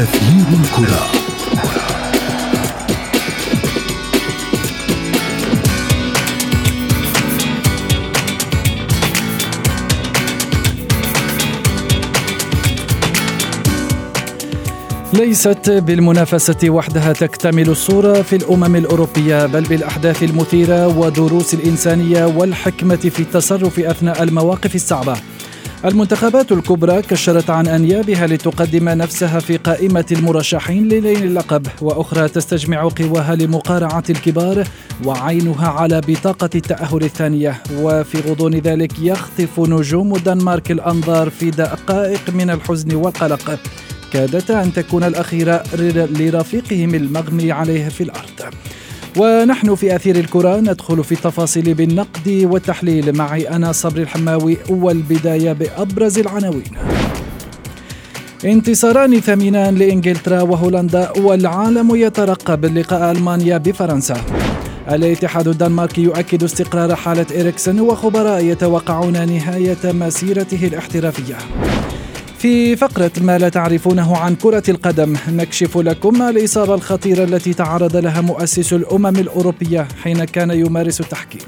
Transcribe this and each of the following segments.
أثير الكرة ليست بالمنافسة وحدها تكتمل الصورة في الأمم الأوروبية بل بالأحداث المثيرة ودروس الإنسانية والحكمة في التصرف أثناء المواقف الصعبة. المنتخبات الكبرى كشرت عن أنيابها لتقدم نفسها في قائمة المرشحين للين اللقب وأخرى تستجمع قواها لمقارعة الكبار وعينها على بطاقة التأهل الثانية. وفي غضون ذلك يخطف نجوم الدنمارك الأنظار في دقائق من الحزن والقلق. كادت أن تكون الأخيرة لرفيقهم المغمي عليه في الأرض. ونحن في أثير الكرة ندخل في التفاصيل بالنقد والتحليل معي أنا صبري الحماوي والبداية بأبرز العناوين. انتصاران ثمينان لإنجلترا وهولندا والعالم يترقب لقاء ألمانيا بفرنسا. الاتحاد الدنماركي يؤكد استقرار حالة إريكسن وخبراء يتوقعون نهاية مسيرته الاحترافية. في فقرة ما لا تعرفونه عن كرة القدم نكشف لكم الإصابة الخطيرة التي تعرض لها مؤسس الأمم الأوروبية حين كان يمارس التحكيم.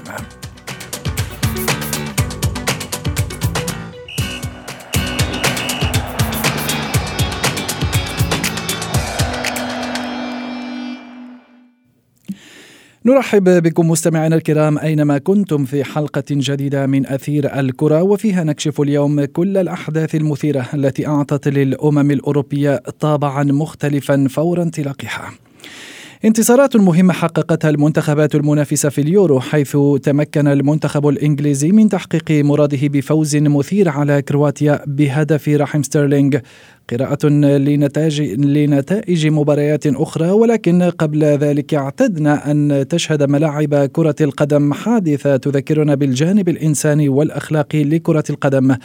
نرحب بكم مستمعينا الكرام أينما كنتم في حلقة جديدة من أثير الكرة وفيها نكشف اليوم كل الأحداث المثيرة التي أعطت للأمم الأوروبية طابعا مختلفا فور انطلاقها. انتصارات مهمة حققتها المنتخبات المنافسة في اليورو حيث تمكن المنتخب الإنجليزي من تحقيق مراده بفوز مثير على كرواتيا بهدف رحيم ستيرلينغ. قراءة لنتائج لنتائج مباريات أخرى ولكن قبل ذلك اعتدنا أن تشهد ملاعب كرة القدم حادثة تذكرنا بالجانب الإنساني والأخلاقي لكرة القدم.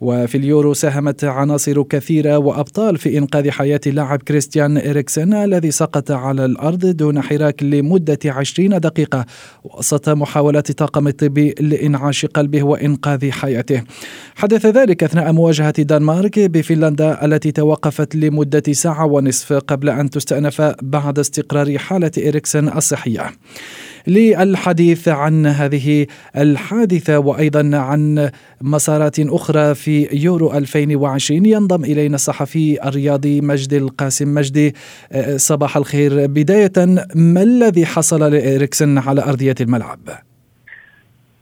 وفي اليورو ساهمت عناصر كثيرة وأبطال في إنقاذ حياة اللاعب كريستيان إريكسن الذي سقط على الأرض دون حراك لمدة عشرين دقيقة وسط محاولات طاقم الطبي لإنعاش قلبه وإنقاذ حياته. حدث ذلك أثناء مواجهة الدنمارك بفنلندا التي توقفت لمدة ساعة ونصف قبل أن تستأنف بعد استقرار حالة إريكسن الصحية. للحديث عن هذه الحادثة وأيضا عن مسارات أخرى في يورو 2020 ينضم إلينا الصحفي الرياضي مجدي القاسم. مجدي آه، صباح الخير. بداية ما الذي حصل لإريكسن على أرضية الملعب؟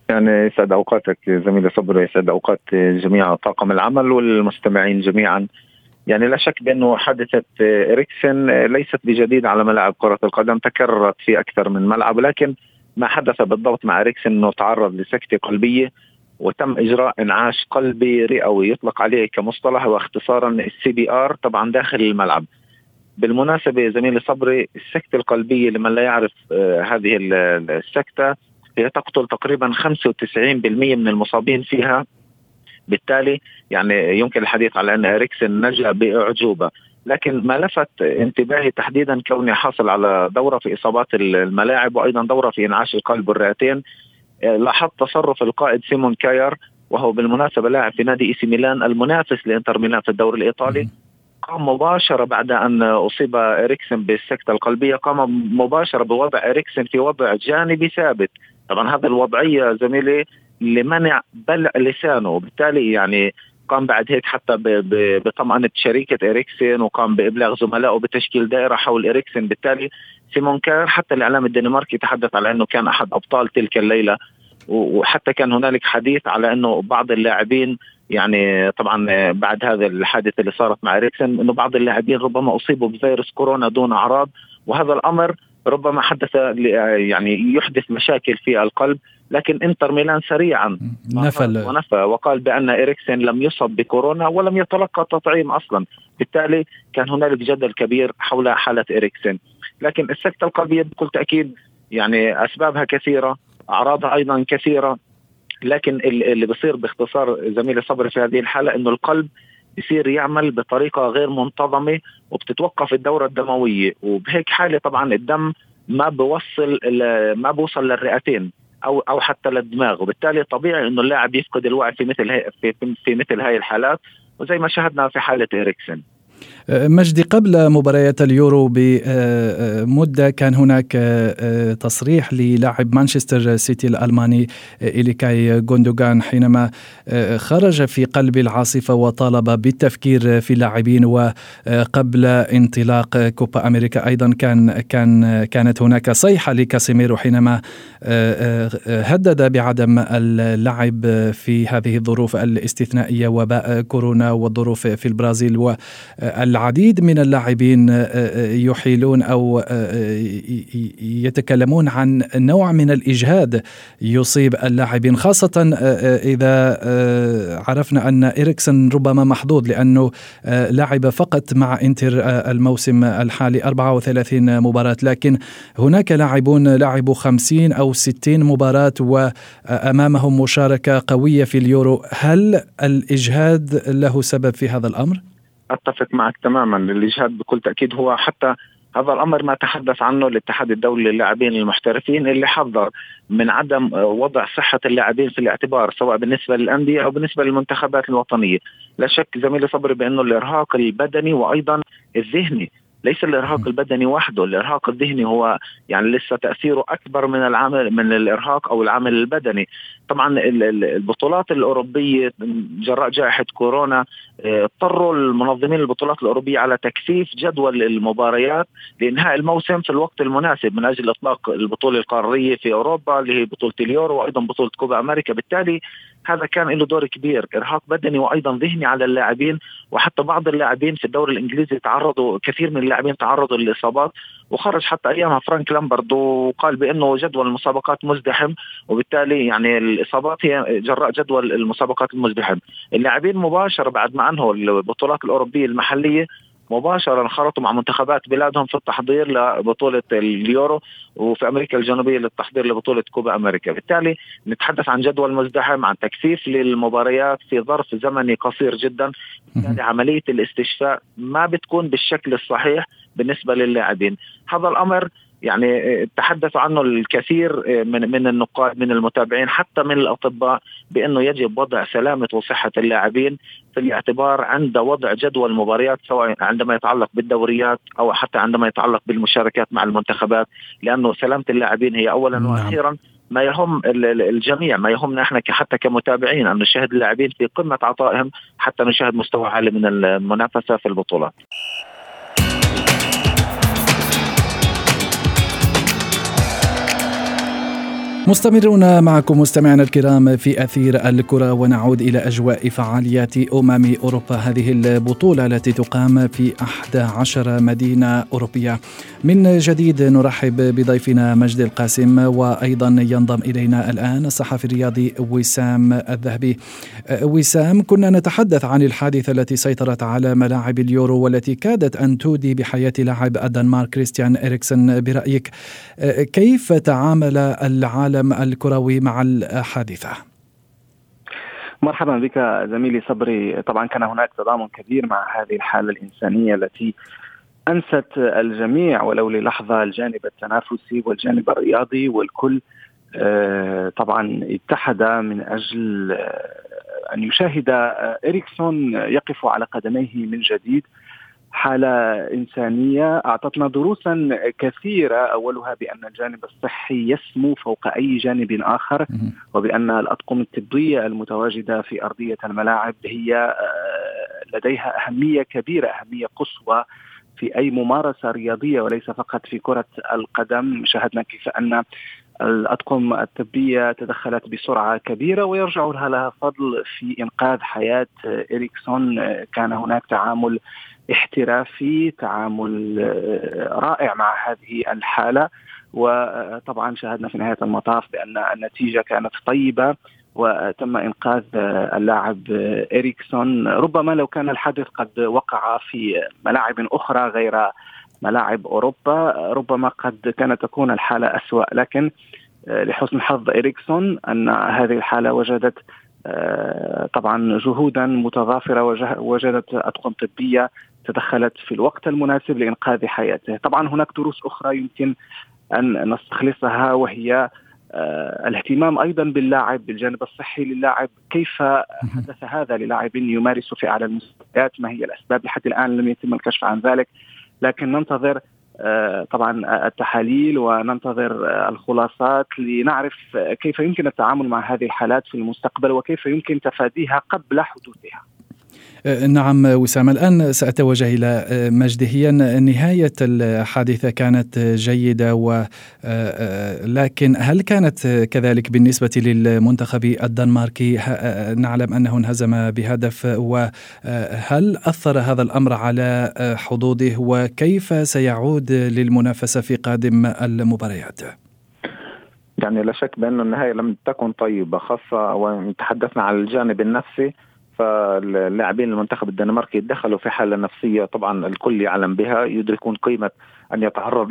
يعني يسعد أوقاتك زميلي صبري يسعد أوقات جميع طاقم العمل والمستمعين جميعا. يعني لا شك بأنه حادثة إريكسن ليست بجديد على ملاعب كرة القدم تكررت في أكثر من ملعب ولكن ما حدث بالضبط مع إريكسن إنه تعرض لسكتة قلبية وتم إجراء إنعاش قلبي رئوي يطلق عليه كمصطلح واختصارا ال CPR طبعا داخل الملعب. بالمناسبة زميلي صبري السكتة القلبية لمن لا يعرف آه هذه السكتة هي تقتل تقريبا 95% من المصابين فيها. بالتالي يعني يمكن الحديث على أن إريكسن نجا بأعجوبة. لكن ما لفت انتباهي تحديدا كوني حاصل على دورة في إصابات الملاعب وأيضا دورة في إنعاش القلب والرئتين آه، لاحظت تصرف القائد سيمون كاير وهو بالمناسبة لاعب في نادي إي سي ميلان المنافس لإنتر ميلان في الدوري الإيطالي. قام مباشرة بعد أن أصيب إريكسن بالسكتة القلبية قام مباشرة بوضع إريكسن في وضع جانبي ثابت. طبعا هذا الوضعية زميلي لمنع بلع لسانه. وبالتالي يعني قام بعد هيك حتى بطمأنة شريكة إريكسن وقام بإبلاغ زملائه بتشكيل دائرة حول إريكسن. بالتالي سيمون كاير حتى الإعلام الدنماركي تحدث على أنه كان أحد أبطال تلك الليلة. وحتى كان هنالك حديث على أنه بعض اللاعبين يعني طبعا بعد هذا الحادثة اللي صارت مع إريكسن أنه بعض اللاعبين ربما أصيبوا بفيروس كورونا دون أعراض. وهذا الأمر ربما حدث يعني يحدث مشاكل في القلب لكن إنتر ميلان سريعا. نفى ونفى وقال بأن اريكسن لم يصب بكورونا ولم يتلقى تطعيم أصلا. بالتالي كان هنالك جدل كبير حول حالة اريكسن لكن السكتة القلبية بكل تأكيد يعني أسبابها كثيرة أعراضها أيضا كثيرة. لكن اللي بصير باختصار زميلي صبري في هذه الحالة إنه القلب بصير يعمل بطريقة غير منتظمة وبتتوقف الدورة الدموية. وبهيك حالة طبعا الدم ما بوصل ما بوصل للرئتين أو أو حتى للدماغ. وبالتالي طبيعي إنه اللاعب يفقد الوعي في مثل هي في, في مثل هاي الحالات. وزي ما شاهدنا في حالة إريكسن. مجدي قبل مباريات اليورو بمدة كان هناك تصريح للاعب مانشستر سيتي الألماني إليكاي جوندوغان حينما خرج في قلب العاصفة وطالب بالتفكير في اللاعبين وقبل انطلاق كوبا أمريكا أيضا كان كان كانت هناك صيحة لكاسيميرو حينما هدد بعدم اللعب في هذه الظروف الاستثنائية وباء كورونا والظروف في البرازيل والعديد من اللاعبين يحيلون أو يتكلمون عن نوع من الإجهاد يصيب اللاعبين خاصة إذا عرفنا أن إريكسن ربما محظوظ لأنه لعب فقط مع إنتر الموسم الحالي 34 مباراة لكن هناك لاعبون لعبوا 50 أو 60 مباراة وأمامهم مشاركة قوية في اليورو هل الإجهاد له سبب في هذا الأمر؟ أتفق معك تماما. الاجهاد بكل تأكيد هو حتى هذا الأمر ما تحدث عنه الاتحاد الدولي للاعبين المحترفين اللي حذر من عدم وضع صحة اللاعبين في الاعتبار سواء بالنسبة للأندية أو بالنسبة للمنتخبات الوطنية، لا شك زميلي صبري بأنه الإرهاق البدني وأيضا الذهني ليس الإرهاق البدني وحده. الإرهاق الذهني هو يعني لسه تأثيره أكبر من العامل من الإرهاق أو العامل البدني. طبعا البطولات الأوروبية جراء جائحة كورونا اضطروا المنظمين البطولات الأوروبية على تكثيف جدول المباريات لإنهاء الموسم في الوقت المناسب من أجل إطلاق البطولة القارية في أوروبا اللي هي بطولة اليورو وأيضا بطولة كوبا أمريكا. بالتالي هذا كان له دور كبير إرهاق بدني وأيضا ذهني على اللاعبين وحتى بعض اللاعبين في الدوري الإنجليزي تعرضوا كثير من اللاعبين تعرضوا للاصابات وخرج حتى أيامها فرانك لامبرد وقال بأنه جدول المسابقات مزدحم وبالتالي يعني الإصابات هي جراء جدول المسابقات المزدحم. اللاعبين مباشره بعد ما أنهوا البطولات الأوروبية المحلية مباشرة انخرطوا مع منتخبات بلادهم في التحضير لبطولة اليورو وفي أمريكا الجنوبية للتحضير لبطولة كوبا أمريكا، بالتالي نتحدث عن جدول مزدحم عن تكثيف للمباريات في ظرف زمني قصير جدا، بالتالي عملية الاستشفاء ما بتكون بالشكل الصحيح بالنسبة للاعبين، هذا الأمر يعني تحدث عنه الكثير من من النقاد من المتابعين حتى من الأطباء بأنه يجب وضع سلامة وصحة اللاعبين في الاعتبار عند وضع جدول المباريات سواء عندما يتعلق بالدوريات أو حتى عندما يتعلق بالمشاركات مع المنتخبات لأنه سلامة اللاعبين هي اولا نعم. وأخيرا ما يهم الجميع ما يهمنا إحنا حتى كمتابعين أن نشاهد اللاعبين في قمة عطائهم حتى نشاهد مستوى عالي من المنافسة في البطولات مستمرون معكم مستمعينا الكرام في أثير الكرة ونعود إلى أجواء فعاليات أمم أوروبا. هذه البطولة التي تقام في 11 مدينة أوروبية. من جديد نرحب بضيفنا مجد القاسم وأيضا ينضم إلينا الآن الصحفي الرياضي وسام الذهبي. وسام كنا نتحدث عن الحادثة التي سيطرت على ملاعب اليورو والتي كادت أن تودي بحياة لاعب الدنمارك كريستيان إريكسن برأيك. كيف تعامل العالم العالم الكروي مع الحادثة. مرحبا بك زميلي صبري. طبعا كان هناك تضامن كبير مع هذه الحالة الإنسانية التي أنست الجميع ولو للحظة الجانب التنافسي والجانب الرياضي والكل. آه، طبعا اتحد من أجل آه، أن يشاهد إريكسون يقف على قدميه من جديد. حالة إنسانية. أعطتنا دروسا كثيرة. أولها بأن الجانب الصحي يسمو فوق أي جانب آخر وبأن الأطقم الطبية المتواجدة في أرضية الملاعب هي آه، لديها أهمية كبيرة أهمية قصوى في أي ممارسة رياضية وليس فقط في كرة القدم. شاهدنا كيف أن الأطقم الطبية تدخلت بسرعة كبيرة ويرجع لها فضل في إنقاذ حياة إريكسون. كان هناك تعامل احترافي تعامل آه، رائع مع هذه الحالة. وطبعا شاهدنا في نهاية المطاف بأن النتيجة كانت طيبة وتم إنقاذ آه، اللاعب آه، إريكسون. ربما لو كان الحادث قد وقع في ملاعب أخرى غير ملاعب أوروبا ربما قد كانت تكون الحالة أسوأ. لكن لحسن حظ إريكسون أن هذه الحالة وجدت طبعا جهودا متضافرة وجدت اطقم طبية تدخلت في الوقت المناسب لإنقاذ حياته. طبعا هناك دروس أخرى يمكن أن نستخلصها وهي الاهتمام أيضا باللاعب بالجانب الصحي للاعب. كيف حدث هذا للاعب يمارس في اعلى المستويات ما هي الأسباب؟ لحد الآن لم يتم الكشف عن ذلك. لكن ننتظر طبعا التحاليل وننتظر الخلاصات لنعرف كيف يمكن التعامل مع هذه الحالات في المستقبل وكيف يمكن تفاديها قبل حدوثها. نعم وسام الآن سأتوجه إلى أه، مجدي نهاية الحادثة كانت جيدة و أه، لكن هل كانت كذلك بالنسبة للمنتخب الدنماركي؟ نعلم أنه انهزم بهدف وهل أثر هذا الأمر على حظوظه؟ وكيف سيعود للمنافسة في قادم المباريات؟ يعني لا شك بأن النهاية لم تكن طيبة خاصة وتحدثنا عن الجانب النفسي. فاللاعبين المنتخب الدنماركي دخلوا في حالة نفسية طبعا الكل يعلم بها يدركون قيمة أن يتعرض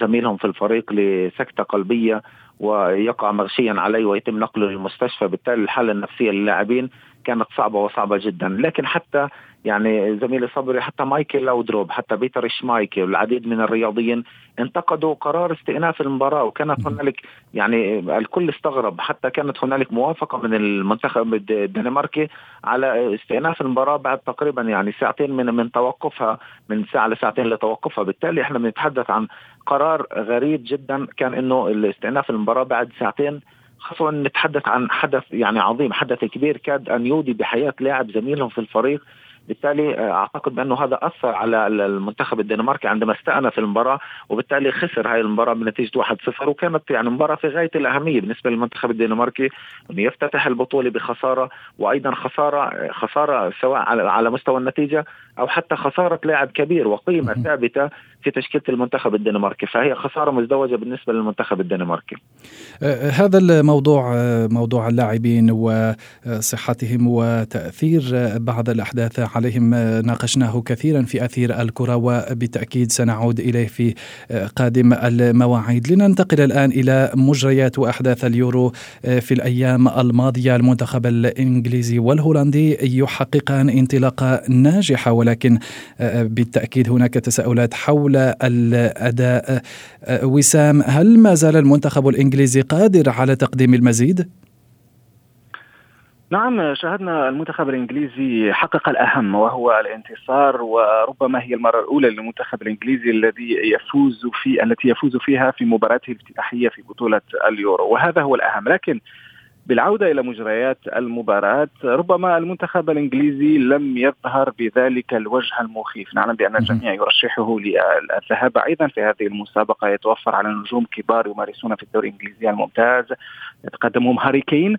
زميلهم في الفريق لسكتة قلبية ويقع مغشيا عليه ويتم نقله للمستشفى. بالتالي الحالة النفسية للاعبين كانت صعبة وصعبة جدا. لكن حتى يعني زميلي صبري حتى مايكل لاودروب حتى بيتر شمايكل والعديد من الرياضيين انتقدوا قرار استئناف المباراة. وكانت هنالك يعني الكل استغرب. حتى كانت هنالك موافقة من المنتخب الدنماركي على استئناف المباراة بعد تقريبا يعني ساعتين من من توقفها من ساعة لساعتين لتوقفها. بالتالي إحنا بنتحدث عن قرار غريب جدا. كان إنه استئناف المباراة بعد ساعتين خاصة نتحدث عن حدث يعني عظيم حدث كبير كاد أن يودي بحياة لاعب زميلهم في الفريق. بالتالي آه، أعتقد بأنه هذا أثر على المنتخب الدنماركي عندما استأنف المباراة وبالتالي خسر هاي المباراة بنتيجة 1-0 وكانت يعني مباراة في غاية الأهمية بالنسبة للمنتخب الدنماركي انه يفتتح البطولة بخسارة وأيضا خسارة خسارة سواء على مستوى النتيجة أو حتى خسارة لاعب كبير وقيمة ثابتة في تشكيلة المنتخب الدنماركي. فهي خسارة مزدوجة بالنسبة للمنتخب الدنماركي. آه، هذا الموضوع آه، موضوع اللاعبين وصحتهم وتأثير بعض الأحداث عليهم ناقشناه كثيرا في أثير الكرة وبالتاكيد سنعود إليه في قادم المواعيد. لننتقل الآن إلى مجريات وأحداث اليورو في الأيام الماضية. المنتخب الإنجليزي والهولندي يحققان انطلاقه ناجحه ولكن بالتأكيد هناك تساؤلات حول الأداء. وسام هل ما زال المنتخب الإنجليزي قادر على تقديم المزيد؟ نعم شاهدنا المنتخب الإنجليزي حقق الأهم وهو الانتصار وربما هي المرة الأولى للمنتخب الإنجليزي الذي يفوز في التي يفوز فيها في مباراته الافتتاحية في بطولة اليورو وهذا هو الأهم. لكن بالعودة إلى مجريات المباراة ربما المنتخب الإنجليزي لم يظهر بذلك الوجه المخيف. نعلم بأن الجميع يرشحه للذهاب أيضا في هذه المسابقة. يتوفر على نجوم كبار يمارسون في الدوري الإنجليزي الممتاز يتقدمهم هاري كين.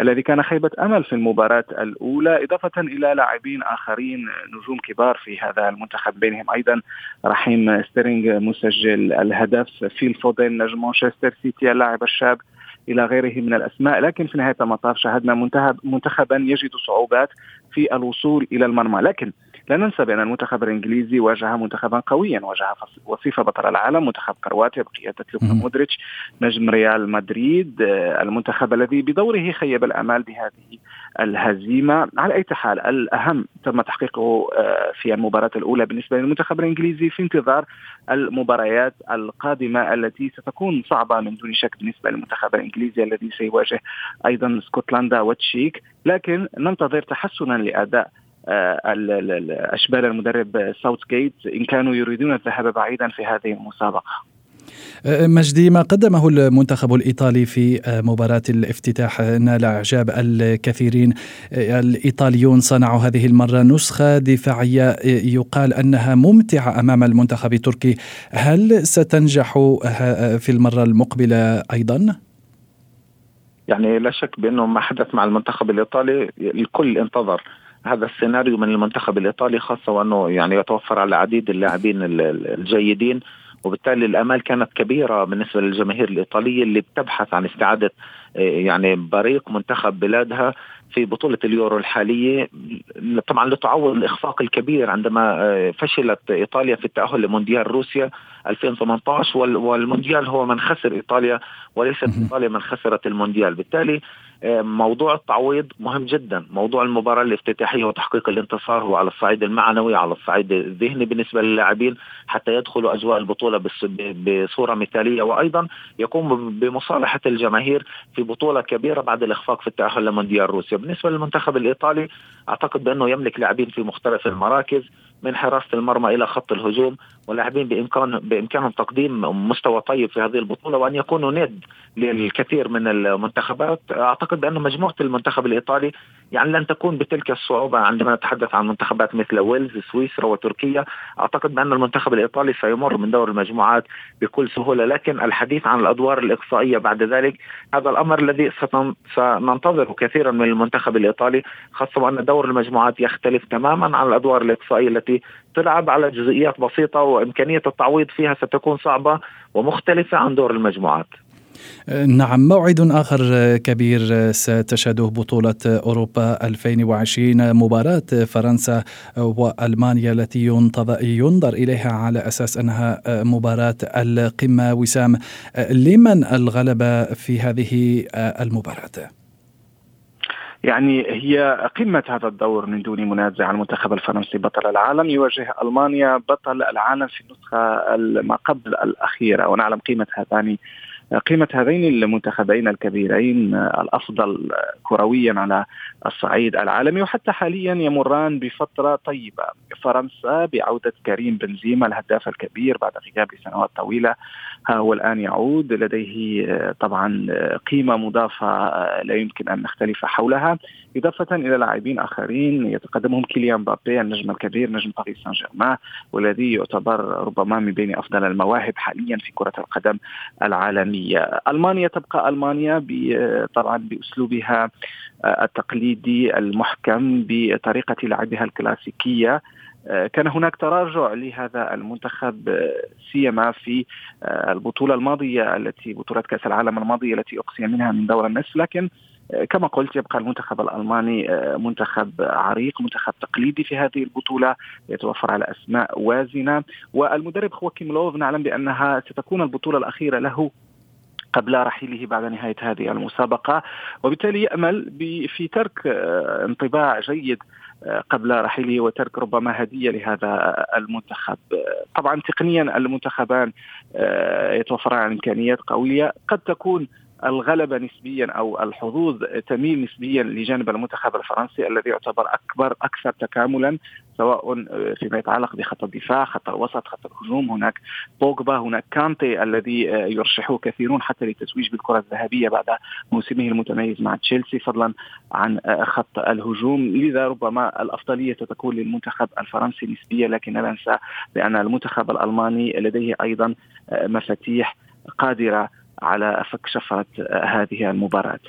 الذي كان خيبة أمل في المباراة الأولى إضافة إلى لاعبين آخرين نجوم كبار في هذا المنتخب بينهم أيضا رحيم ستيرلينج مسجل الهدف فيل فودين نجم مانشستر سيتي اللاعب الشاب إلى غيره من الأسماء. لكن في نهاية المطاف شاهدنا منتخبا يجد صعوبات في الوصول إلى المرمى. لكن لا ننسى بأن المنتخب الإنجليزي واجه منتخبا قويا واجه وصيف بطل العالم منتخب كرواتيا بقيادة لوكا مودريتش نجم ريال مدريد آه، المنتخب الذي بدوره خيب الأمال بهذه الهزيمة. على أي حال الأهم تم تحقيقه آه، في المباراة الأولى بالنسبة للمنتخب الإنجليزي في انتظار المباريات القادمة التي ستكون صعبة من دون شك بالنسبة للمنتخب الإنجليزي الذي سيواجه أيضا اسكتلندا وتشيك. لكن ننتظر تحسنا لأداء آه، أشبال المدرب ساوث جيت إن كانوا يريدون الذهاب بعيدا في هذه المسابقة. أه، مجدي ما قدمه المنتخب الإيطالي في أه، مباراة الافتتاح نال إعجاب الكثيرين. الإيطاليون صنعوا هذه المرة نسخة دفاعية يقال أنها ممتعة أمام المنتخب التركي. هل ستنجح في المرة المقبلة أيضا؟ يعني لا شك بأنه ما حدث مع المنتخب الإيطالي الكل انتظر هذا السيناريو من المنتخب الإيطالي خاصة وأنه يعني يتوفر على عديد اللاعبين الجيدين وبالتالي الأمال كانت كبيرة بالنسبة للجماهير الإيطالية اللي بتبحث عن استعادة آه، يعني بريق منتخب بلادها في بطولة اليورو الحالية. طبعا لتعوض الإخفاق الكبير عندما آه، فشلت إيطاليا في التأهل لمونديال روسيا 2018 والمونديال هو من خسر إيطاليا وليست إيطاليا من خسرت المونديال. بالتالي موضوع التعويض مهم جدا. موضوع المباراة الافتتاحية وتحقيق الانتصار هو على الصعيد المعنوي على الصعيد الذهني بالنسبة للاعبين حتى يدخلوا أجواء البطولة بصورة مثالية. وأيضا يقوم بمصالحة الجماهير في بطولة كبيرة بعد الإخفاق في التأهل لمونديال روسيا. بالنسبة للمنتخب الإيطالي أعتقد بأنه يملك لاعبين في مختلف المراكز. من حراسة المرمى إلى خط الهجوم ولاعبين بامكان بإمكانهم تقديم مستوى طيب في هذه البطولة وأن يكونوا ند للكثير من المنتخبات. أعتقد بأن مجموعة المنتخب الإيطالي يعني لن تكون بتلك الصعوبة عندما نتحدث عن منتخبات مثل ويلز سويسرا وتركيا أعتقد بأن المنتخب الإيطالي سيمر من دور المجموعات بكل سهولة لكن الحديث عن الأدوار الإقصائية بعد ذلك هذا الأمر الذي سننتظره كثيرا من المنتخب الإيطالي خاصة وأن دور المجموعات يختلف تماما عن الأدوار الإقصائية التي تلعب على جزئيات بسيطة وإمكانية التعويض فيها ستكون صعبة ومختلفة عن دور المجموعات. نعم موعد آخر كبير ستشهده بطولة أوروبا 2020 مباراة فرنسا وألمانيا التي ينظر إليها على أساس أنها مباراة القمة. وسام لمن الغلبة في هذه المباراة؟ يعني هي قمة هذا الدور من دون منازع المنتخب الفرنسي بطل العالم. يواجه ألمانيا بطل العالم في النسخة ما قبل الأخيرة. ونعلم قيمة هذان قيمة هذين المنتخبين الكبيرين الأفضل كرويا على الصعيد العالمي وحتى حاليا يمران بفترة طيبة. فرنسا بعودة كريم بنزيما الهداف الكبير بعد غياب لسنوات طويلة ها هو الآن يعود. لديه طبعا قيمة مضافة لا يمكن أن نختلف حولها. إضافة إلى لاعبين آخرين يتقدمهم كيليان بابي النجم الكبير نجم باريس سان جيرمان والذي يعتبر ربما من بين أفضل المواهب حاليا في كرة القدم العالمية. ألمانيا تبقى ألمانيا طبعا بأسلوبها التقليدي المحكم بطريقة لعبها الكلاسيكية. كان هناك تراجع لهذا المنتخب سيما في البطولة الماضية التي بطولة كأس العالم الماضية التي اقصي منها من دور النصف. لكن كما قلت يبقى المنتخب الألماني منتخب عريق منتخب تقليدي في هذه البطولة يتوفر على أسماء وازنة. والمدرب خواكيم لوف نعلم بأنها ستكون البطولة الأخيرة له قبل رحيله بعد نهاية هذه المسابقة وبالتالي يأمل في ترك انطباع جيد قبل رحيله وترك ربما هدية لهذا المنتخب. طبعا تقنيا المنتخبان يتوفران عن إمكانيات قوية قد تكون الغلبة نسبيا أو الحظوظ تميل نسبيا لجانب المنتخب الفرنسي الذي يعتبر أكبر أكثر تكاملا سواء فيما يتعلق بخط الدفاع، خط الوسط، خط الهجوم، هناك بوجبا، هناك كانتي الذي يرشحه كثيرون حتى للتتويج بالكرة الذهبية بعد موسمه المتميز مع تشيلسي فضلا عن خط الهجوم، لذا ربما الأفضلية ستكون للمنتخب الفرنسي نسبيه لكن لا ننسى بأن المنتخب الألماني لديه أيضا مفاتيح قادرة على فك شفرة هذه المباراة.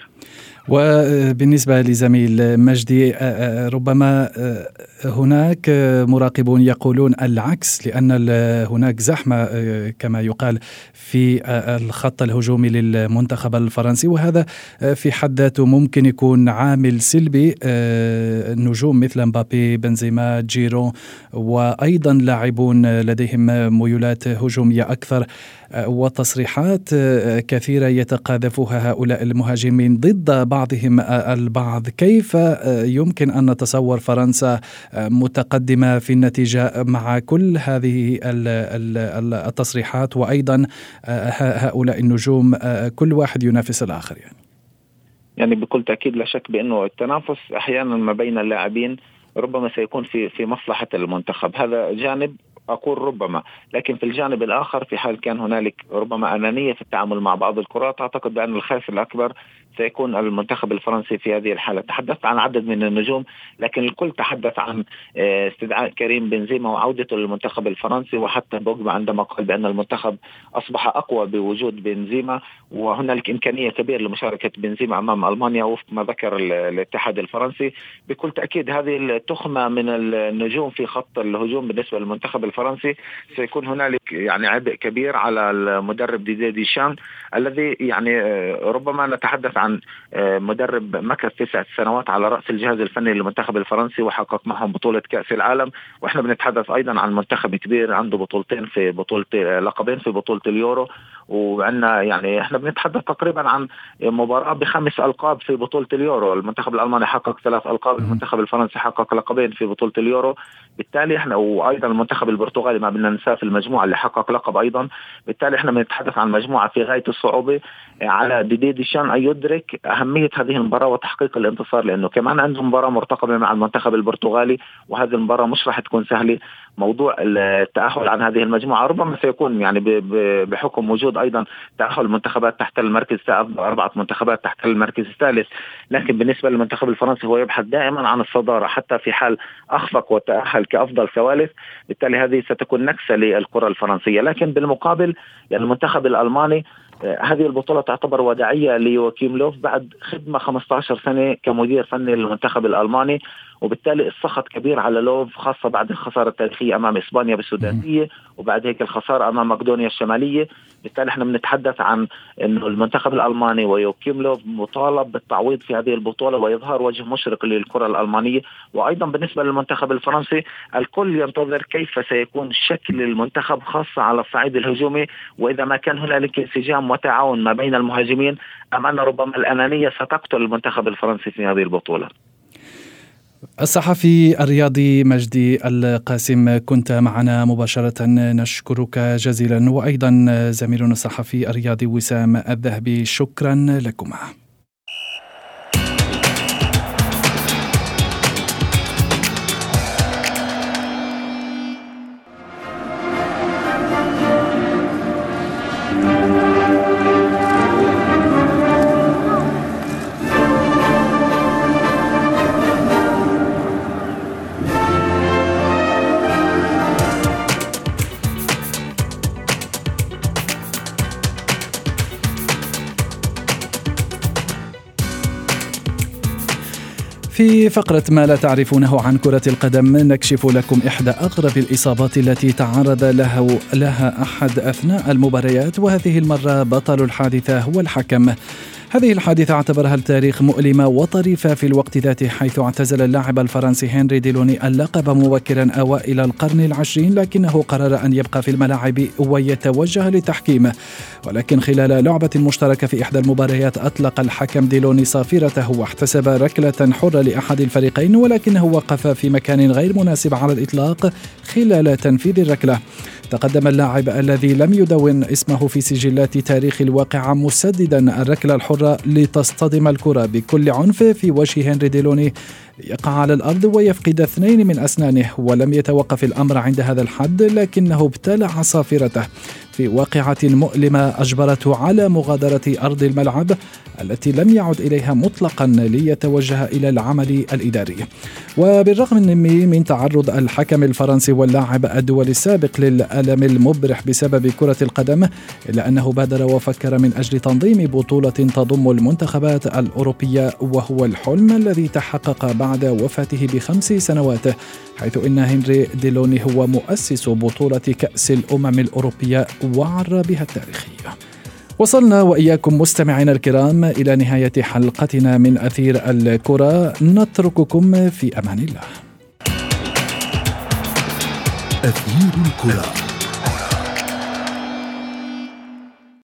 وبالنسبة لزميل مجدي ربما هناك مراقبون يقولون العكس لأن هناك زحمة كما يقال في الخط الهجومي للمنتخب الفرنسي. وهذا في حد ذاته ممكن يكون عامل سلبي نجوم مثل مبابي بنزيما جيرو وأيضا لاعبون لديهم ميولات هجومية أكثر وتصريحات كثيرة يتقاذفها هؤلاء المهاجمين ضد بعضهم البعض. كيف يمكن أن نتصور فرنسا متقدمة في النتيجة مع كل هذه التصريحات وأيضا هؤلاء النجوم كل واحد ينافس الآخر يعني. يعني بكل تأكيد لا شك بأنه التنافس أحيانا ما بين اللاعبين ربما سيكون في في مصلحة المنتخب. هذا جانب أقول ربما. لكن في الجانب الآخر في حال كان هنالك ربما أنانية في التعامل مع بعض الكرات أعتقد بأن الخاسر الأكبر سيكون المنتخب الفرنسي في هذه الحالة. تحدثت عن عدد من النجوم لكن الكل تحدث عن آه، استدعاء كريم بنزيما وعودته للمنتخب الفرنسي وحتى بوجبا عندما قال بأن المنتخب أصبح أقوى بوجود بنزيما. وهنالك إمكانية كبيرة لمشاركة بنزيما أمام ألمانيا وفق ما ذكر الاتحاد الفرنسي. بكل تأكيد هذه التخمة من النجوم في خط الهجوم بالنسبة للمنتخب الفرنسي. سيكون هنالك يعني عبء كبير على المدرب ديدي ديشان الذي يعني آه، ربما نتحدث عن آه، مدرب مكث تسع سنوات على رأس الجهاز الفني للمنتخب الفرنسي وحقق معهم بطولة كأس العالم. وإحنا بنتحدث أيضا عن منتخب كبير عنده بطولتين في بطولة لقبين في بطولة اليورو. وعندنا يعني إحنا بنتحدث تقريبا عن مباراة بخمس ألقاب في بطولة اليورو، المنتخب الألماني حقق ثلاث ألقاب، المنتخب الفرنسي حقق لقبين في بطولة اليورو، بالتالي إحنا وأيضا المنتخب البرتغالي ما بدنا ننساه في المجموعة اللي حقق لقب أيضا، بالتالي إحنا بنتحدث عن مجموعة في غاية الصعوبة على ديدي ديشان ان يدرك أهمية هذه المباراة وتحقيق الانتصار لأنه كمان عندهم مباراة مرتقبة مع المنتخب البرتغالي وهذه المباراة مش راح تكون سهلة. موضوع التأهل عن هذه المجموعة ربما سيكون يعني بحكم وجود أيضا تأهل المنتخبات تحت المركز أربعة منتخبات تحت المركز الثالث. لكن بالنسبة للمنتخب الفرنسي هو يبحث دائما عن الصدارة حتى في حال أخفق وتأهل كأفضل ثوالث بالتالي هذه ستكون نكسة للكرة الفرنسية. لكن بالمقابل يعني المنتخب الألماني هذه البطولة تعتبر وداعية ليوكيم لوف بعد خدمة 15 سنة كمدير فني للمنتخب الألماني. وبالتالي السخط كبير على لوف خاصة بعد الخسارة التاريخية أمام إسبانيا بالسودانية وبعد هيك الخسارة أمام مقدونيا الشمالية. بالتالي إحنا بنتحدث عن إنه المنتخب الألماني ويوكيم لوف مطالب بالتعويض في هذه البطولة وإظهار وجه مشرق للكرة الألمانية. وأيضا بالنسبة للمنتخب الفرنسي الكل ينتظر كيف سيكون شكل المنتخب خاصة على الصعيد الهجومي. وإذا ما كان هنالك انسجام وتعاون ما بين المهاجمين أم أن ربما الأنانية ستقتل المنتخب الفرنسي في هذه البطولة. الصحفي الرياضي مجدي القاسم كنت معنا مباشرة. نشكرك جزيلا. وأيضا زميلنا الصحفي الرياضي وسام الذهبي شكرا لكما. في فقرة ما لا تعرفونه عن كرة القدم نكشف لكم إحدى أغرب الإصابات التي تعرض لها, لها أحد أثناء المباريات وهذه المرة بطل الحادثة هو الحكم. هذه الحادثة اعتبرها التاريخ مؤلمة وطريفة في الوقت ذاته حيث اعتزل اللاعب الفرنسي هنري ديلوني اللقب مبكرا أوائل القرن العشرين لكنه قرر أن يبقى في الملاعب ويتوجه للتحكيم ولكن خلال لعبة مشتركة في إحدى المباريات أطلق الحكم ديلوني صافرته واحتسب ركلة حرة لأحد الفريقين ولكنه وقف في مكان غير مناسب على الإطلاق خلال تنفيذ الركلة. تقدم اللاعب الذي لم يدون اسمه في سجلات تاريخ الواقعة مسددا الركلة الحرة لتصطدم الكرة بكل عنف في وجه هنري ديلوني. يقع على الأرض ويفقد اثنين من أسنانه ولم يتوقف الأمر عند هذا الحد لكنه ابتلع صافرته. في واقعة مؤلمة أجبرته على مغادرة أرض الملعب التي لم يعد إليها مطلقا ليتوجه إلى العمل الإداري. وبالرغم من تعرض الحكم الفرنسي واللاعب الدولي السابق للألم المبرح بسبب كرة القدم إلا أنه بادر وفكر من أجل تنظيم بطولة تضم المنتخبات الأوروبية وهو الحلم الذي تحقق بعد وفاته بخمس سنوات حيث إن هنري ديلوني هو مؤسس بطولة كأس الأمم الأوروبية وعرابها التاريخية. وصلنا وإياكم مستمعينا الكرام إلى نهاية حلقتنا من أثير الكرة. نترككم في أمان الله. أثير الكرة.